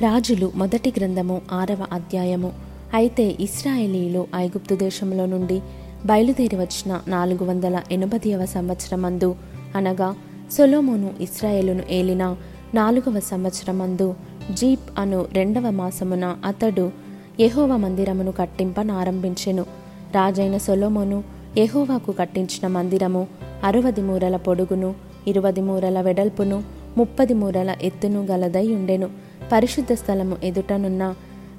రాజులు మొదటి గ్రంథము ఆరవ అధ్యాయము. అయితే ఇస్రాయేలీలు ఐగుప్తు దేశంలో నుండి బయలుదేరి వచ్చిన నాలుగు వందల ఎనభైవ సంవత్సరమందు అనగా సొలోమోను ఇస్రాయేలును ఏలిన నాలుగవ సంవత్సరమందు జీప్ అను రెండవ మాసమున అతడు యహోవ మందిరమును కట్టింపనారంభించెను. రాజైన సొలోమోను యహోవాకు కట్టించిన మందిరము అరవది మూరల పొడుగును ఇరువది మూరల వెడల్పును ముప్పది మూరల ఎత్తును గలదై ఉండెను. పరిశుద్ధ స్థలము ఎదుటనున్న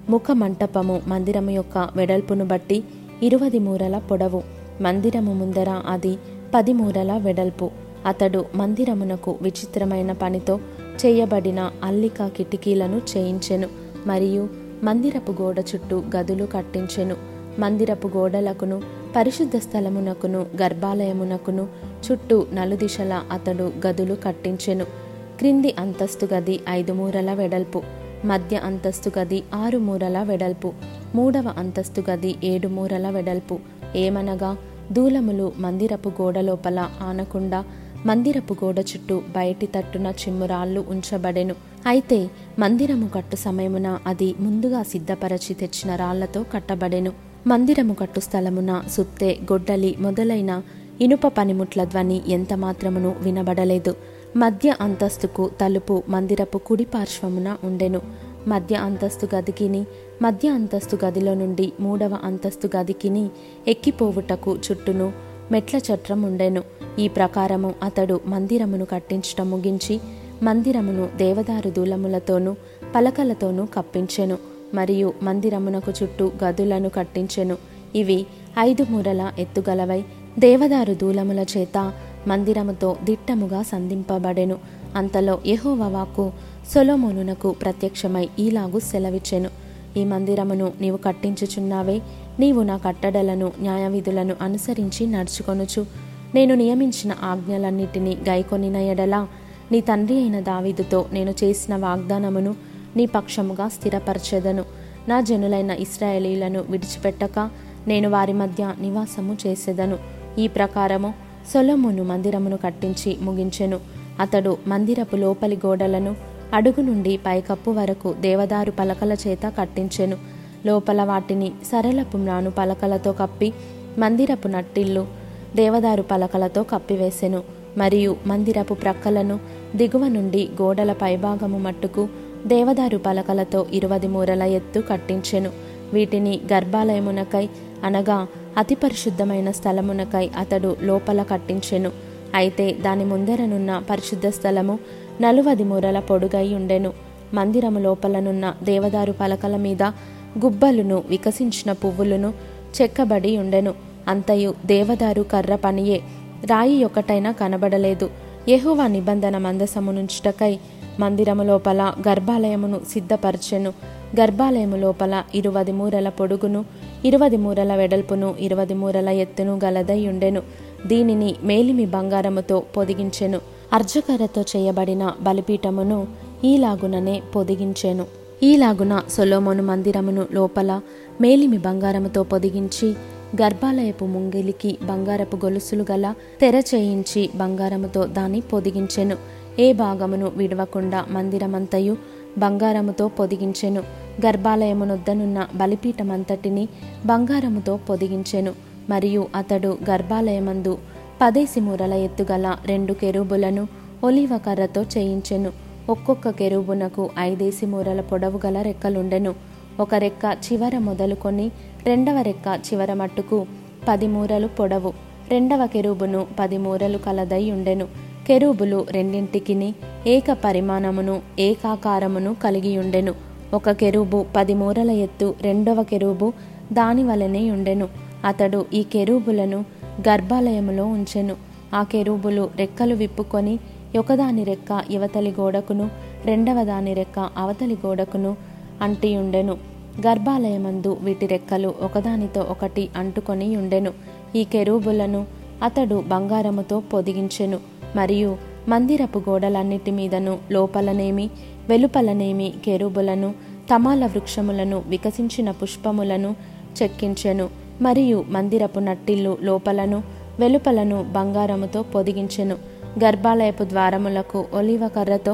ముఖ మంటపము మందిరము యొక్క వెడల్పును బట్టి ఇరువది మూరల పొడవు. మందిరము ముందర అది పది మూరల వెడల్పు. అతడు మందిరమునకు విచిత్రమైన పనితో చేయబడిన అల్లిక కిటికీలను చేయించెను. మరియు మందిరపు గోడ చుట్టూ గదులు కట్టించెను. మందిరపు గోడలకును పరిశుద్ధ స్థలమునకును గర్భాలయమునకును చుట్టూ నలుదిశల అతడు గదులు కట్టించెను. క్రింది అంతస్తు గది ఐదు మూరల వెడల్పు మధ్య అంతస్తు గది ఆరు మూరల వెడల్పు మూడవ అంతస్తు గది ఏడు మూరల వెడల్పు. ఏమనగా దూలములు మందిరపు గోడ లోపల ఆనకుండా మందిరపు గోడ చుట్టూ బయటి తట్టున చిమ్మురాళ్ళు ఉంచబడెను. అయితే మందిరము కట్టు సమయమున అది ముందుగా సిద్ధపరచి తెచ్చిన రాళ్ళతో కట్టబడెను. మందిరము కట్టు స్థలమున సుత్తె గొడ్డలి మొదలైన ఇనుప పనిముట్ల ధ్వని ఎంత మాత్రమును వినబడలేదు. మధ్య అంతస్తుకు తలుపు మందిరపు కుడి పార్శ్వమున ఉండెను. మధ్య అంతస్తు గదికిని మధ్య అంతస్తు గదిలో నుండి మూడవ అంతస్తు గదికిని ఎక్కిపోవుటకు చుట్టూను మెట్ల చట్రం ఉండెను. ఈ ప్రకారము అతడు మందిరమును కట్టించటం ముగించి మందిరమును దేవదారు దూలములతోనూ పలకలతోనూ కప్పించెను. మరియు మందిరమునకు చుట్టూ గదులను కట్టించెను. ఇవి ఐదు మూరల ఎత్తుగలవై దేవదారు దూలముల చేత మందిరముతో దిట్టముగా సంధింపబడెను. అంతలో యెహోవా సొలోమోనునకు ప్రత్యక్షమై ఈలాగు సెలవిచ్చెను. ఈ మందిరమును నీవు కట్టించుచున్నావే నీవు నా కట్టడలను న్యాయవిధులను అనుసరించి నడుచుకొనుచు. నేను నియమించిన ఆజ్ఞలన్నిటినీ గైకొనిన ఎడల నీ తండ్రి అయిన దావీదుతో నేను చేసిన వాగ్దానమును నీ పక్షముగా స్థిరపరచెదను. నా జనులైన ఇస్రాయేలీలను విడిచిపెట్టక నేను వారి మధ్య నివాసము చేసేదను. ఈ ప్రకారము సొలమును మందిరమును కట్టించి ముగించెను. అతడు మందిరపు లోపలి గోడలను అడుగు నుండి పైకప్పు వరకు దేవదారు పలకల చేత కట్టించెను. లోపల వాటిని సరళపు మ్రాను పలకలతో కప్పి మందిరపు నట్టిల్లు దేవదారు పలకలతో కప్పివేసెను. మరియు మందిరపు ప్రక్కలను దిగువ నుండి గోడల పైభాగము మట్టుకు దేవదారు పలకలతో ఇరువది మూరల ఎత్తు కట్టించెను. వీటిని గర్భాలయమునకై అనగా అతి పరిశుద్ధమైన స్థలమునకై అతడు లోపల కట్టించెను. అయితే దాని ముందరనున్న పరిశుద్ధ స్థలము నలువది మూరల పొడుగై ఉండెను. మందిరము లోపలనున్న దేవదారు పలకల మీద గుబ్బలును వికసించిన పువ్వులను చెక్కబడి ఉండెను. అంతయు దేవదారు కర్ర పనియే రాయి ఒకటైనా కనబడలేదు. యెహోవా నిబంధన మందసమునుంచుటకై మందిరము లోపల గర్భాలయమును సిద్ధపరచెను. గర్భాలయము లోపల ఇరువది మూరల పొడుగును ఇరువది మూరల వెడల్పును ఇరువది మూరల ఎత్తును గలదై ఉండెను దీనిని మేలిమి బంగారముతో పొదిగించెను. అర్జకరతో చేయబడిన బలిపీఠమును ఈలాగుననే పొదిగించెను. ఈలాగున సొలోమోను మందిరమును లోపల మేలిమి బంగారముతో పొదిగించి గర్భాలయపు ముంగిలికి బంగారపు గొలుసులు గల తెర చేయించి బంగారముతో దాన్ని పొదిగించెను. ఏ భాగమును విడవకుండా మందిరమంతయు బంగారముతో పొదిగించెను. గర్భాలయమునొద్దనున్న బలిపీఠమంతటిని బంగారముతో పొదిగించెను. మరియు అతడు గర్భాలయమందు పదేసి మూరల ఎత్తుగల రెండు కెరూబులను ఒలివ కర్రతో చేయించెను. ఒక్కొక్క కెరూబునకు ఐదేసి మూరల పొడవు గల రెక్కలుండెను. ఒక రెక్క చివర మొదలుకొని రెండవ రెక్క చివర మట్టుకు పది మూరలు పొడవు. రెండవ కెరూబును పది మూరలు కలదై ఉండెను. కెరూబులు రెండింటికిని ఏక పరిమాణమును ఏకాకారమును కలిగియుండెను ఒక కెరూబు పది మూరల ఎత్తు రెండవ కెరూబు దాని వలనే ఉండెను. అతడు ఈ కెరూబులను గర్భాలయములో ఉంచెను. ఆ కెరూబులు రెక్కలు విప్పుకొని ఒకదాని రెక్క యువతలి గోడకును రెండవ దాని రెక్క అవతలి గోడకును అంటియుండెను. గర్భాలయమందు వీటి రెక్కలు ఒకదానితో ఒకటి అంటుకొని ఉండెను. ఈ కెరూబులను అతడు బంగారముతో పొదిగించెను. మరియు మందిరపు గోడలన్నిటి మీదను లోపలనేమి వెలుపలనేమి కెరుబులను తమాల వృక్షములను వికసించిన పుష్పములను చెక్కించెను మరియు మందిరపు నట్టిల్లు లోపలను వెలుపలను బంగారముతో పొదిగించెను గర్భాలయపు ద్వారములకు ఒలివ కర్రతో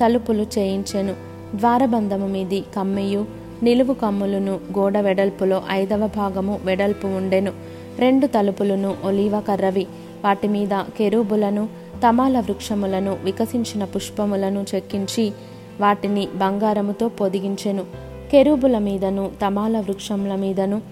తలుపులు చేయించెను ద్వారబంధము మీది కమ్మియు నిలువు కమ్ములను గోడ వెడల్పులో ఐదవ భాగము వెడల్పు ఉండెను రెండు తలుపులను ఒలివ కర్రవి వాటి మీద కెరూబులను తమాల వృక్షములను వికసించిన పుష్పములను చెక్కించి వాటిని బంగారముతో పొదిగించెను. కెరూబుల మీదను తమాల వృక్షముల మీదను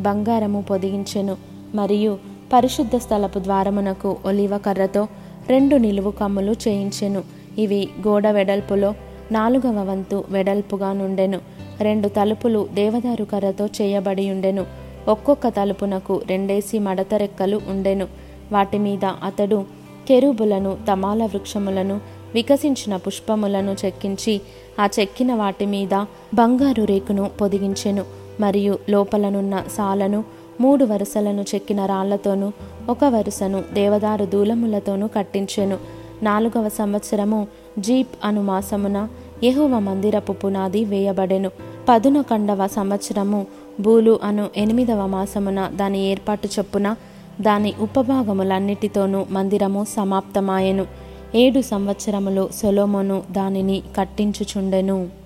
బంగారము పొదిగించెను. మరియు పరిశుద్ధ స్థలపు ద్వారమునకు ఒలివ కర్రతో రెండు నిలువు కమ్ములు చేయించెను. ఇవి గోడ వెడల్పులో నాలుగవ వంతు వెడల్పుగా నుండెను. రెండు తలుపులు దేవదారు కర్రతో చేయబడి ఉండెను. ఒక్కొక్క తలుపునకు రెండేసి మడత రెక్కలు ఉండెను. వాటి మీద అతడు కెరూబులను తమాల వృక్షములను వికసించిన పుష్పములను చెక్కించి ఆ చెక్కిన వాటి మీద బంగారు రేకును పొదిగించెను. మరియు లోపలనున్న సాలను మూడు వరుసలను చెక్కిన రాళ్ళతోనూ ఒక వరుసను దేవదారు దూలములతోనూ కట్టించెను. నాలుగవ సంవత్సరము జీప్ అను మాసమున యహువ మందిరపు పునాది వేయబడెను. పదునకండవ సంవత్సరము బూలు అను ఎనిమిదవ మాసమున దాని ఏర్పాటు చొప్పున దాని ఉపభాగములన్నిటితోనూ మందిరము సమాప్తమాయెను. ఏడు సంవత్సరములు సొలోమోను దానిని కట్టించుచుండెను.